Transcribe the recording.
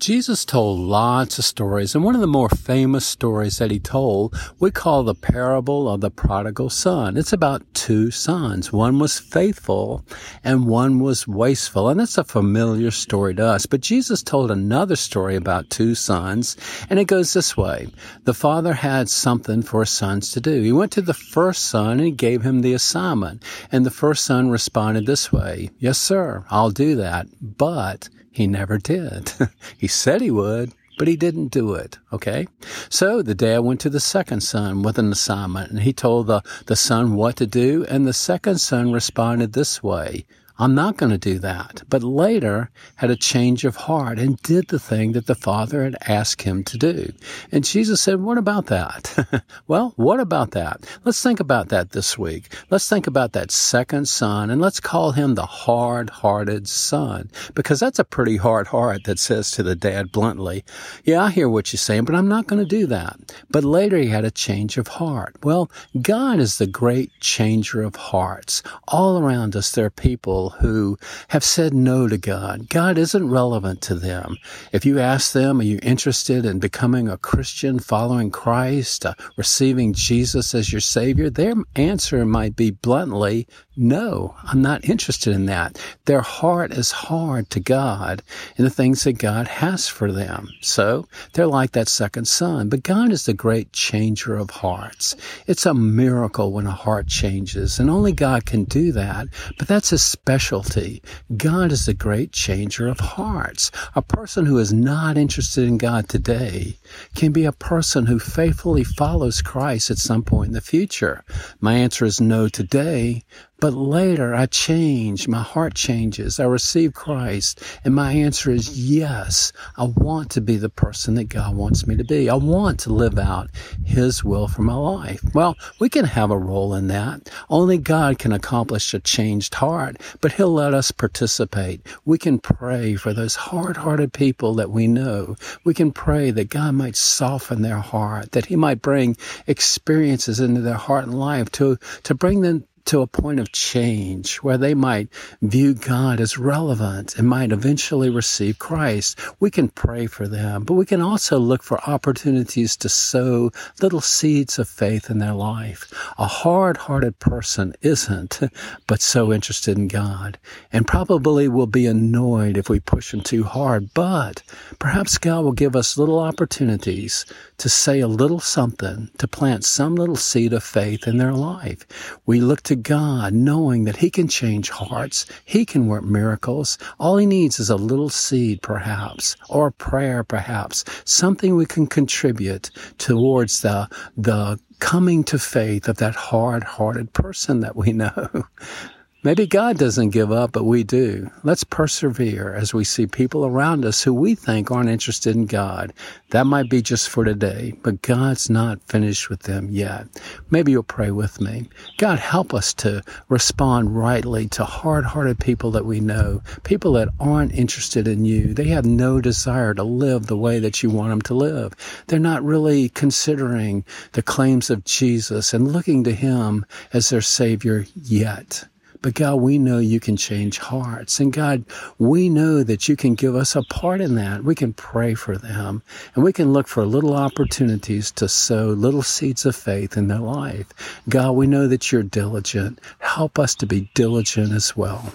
Jesus told lots of stories, and one of the more famous stories that he told we call the parable of the prodigal son. It's about two sons. One was faithful and one was wasteful, and that's a familiar story to us. But Jesus told another story about two sons, and it goes this way. The father had something for his sons to do. He went to the first son and he gave him the assignment, and the first son responded this way, Yes, sir, I'll do that, but he never did. he said he would, but he didn't do it. Okay. So the dad went to the second son with an assignment and he told the, the son what to do. And the second son responded this way. I'm not going to do that. But later had a change of heart and did the thing that the Father had asked him to do. And Jesus said, what about that? well, what about that? Let's think about that this week. Let's think about that second son and let's call him the hard-hearted son because that's a pretty hard heart that says to the dad bluntly, yeah, I hear what you're saying, but I'm not going to do that. But later he had a change of heart. Well, God is the great changer of hearts. All around us, there are people who have said no to God. God isn't relevant to them. If you ask them, are you interested in becoming a Christian, following Christ, uh, receiving Jesus as your Savior? Their answer might be bluntly, no, I'm not interested in that. Their heart is hard to God and the things that God has for them. So they're like that second son. But God is the great changer of hearts. It's a miracle when a heart changes, and only God can do that. But that's a special specialty. God is a great changer of hearts. A person who is not interested in God today can be a person who faithfully follows Christ at some point in the future. My answer is no today, but later I change, my heart changes, I receive Christ, and my answer is yes, I want to be the person that God wants me to be. I want to live out His will for my life. Well, we can have a role in that. Only God can accomplish a changed heart, but He'll let us participate. We can pray for those hard-hearted people that we know. We can pray that God might soften their heart, that He might bring experiences into their heart and life to, to bring them to a point of change where they might view God as relevant and might eventually receive Christ. We can pray for them, but we can also look for opportunities to sow little seeds of faith in their life. A hard-hearted person isn't, but so interested in God and probably will be annoyed if we push them too hard, but perhaps God will give us little opportunities to say a little something, to plant some little seed of faith in their life. We look to God knowing that He can change hearts. He can work miracles. All He needs is a little seed, perhaps, or a prayer, perhaps, something we can contribute towards the, the coming to faith of that hard-hearted person that we know. Maybe God doesn't give up, but we do. Let's persevere as we see people around us who we think aren't interested in God. That might be just for today, but God's not finished with them yet. Maybe you'll pray with me. God, help us to respond rightly to hard-hearted people that we know, people that aren't interested in you. They have no desire to live the way that you want them to live. They're not really considering the claims of Jesus and looking to Him as their Savior yet. But God, we know you can change hearts. And God, we know that you can give us a part in that. We can pray for them and we can look for little opportunities to sow little seeds of faith in their life. God, we know that you're diligent. Help us to be diligent as well.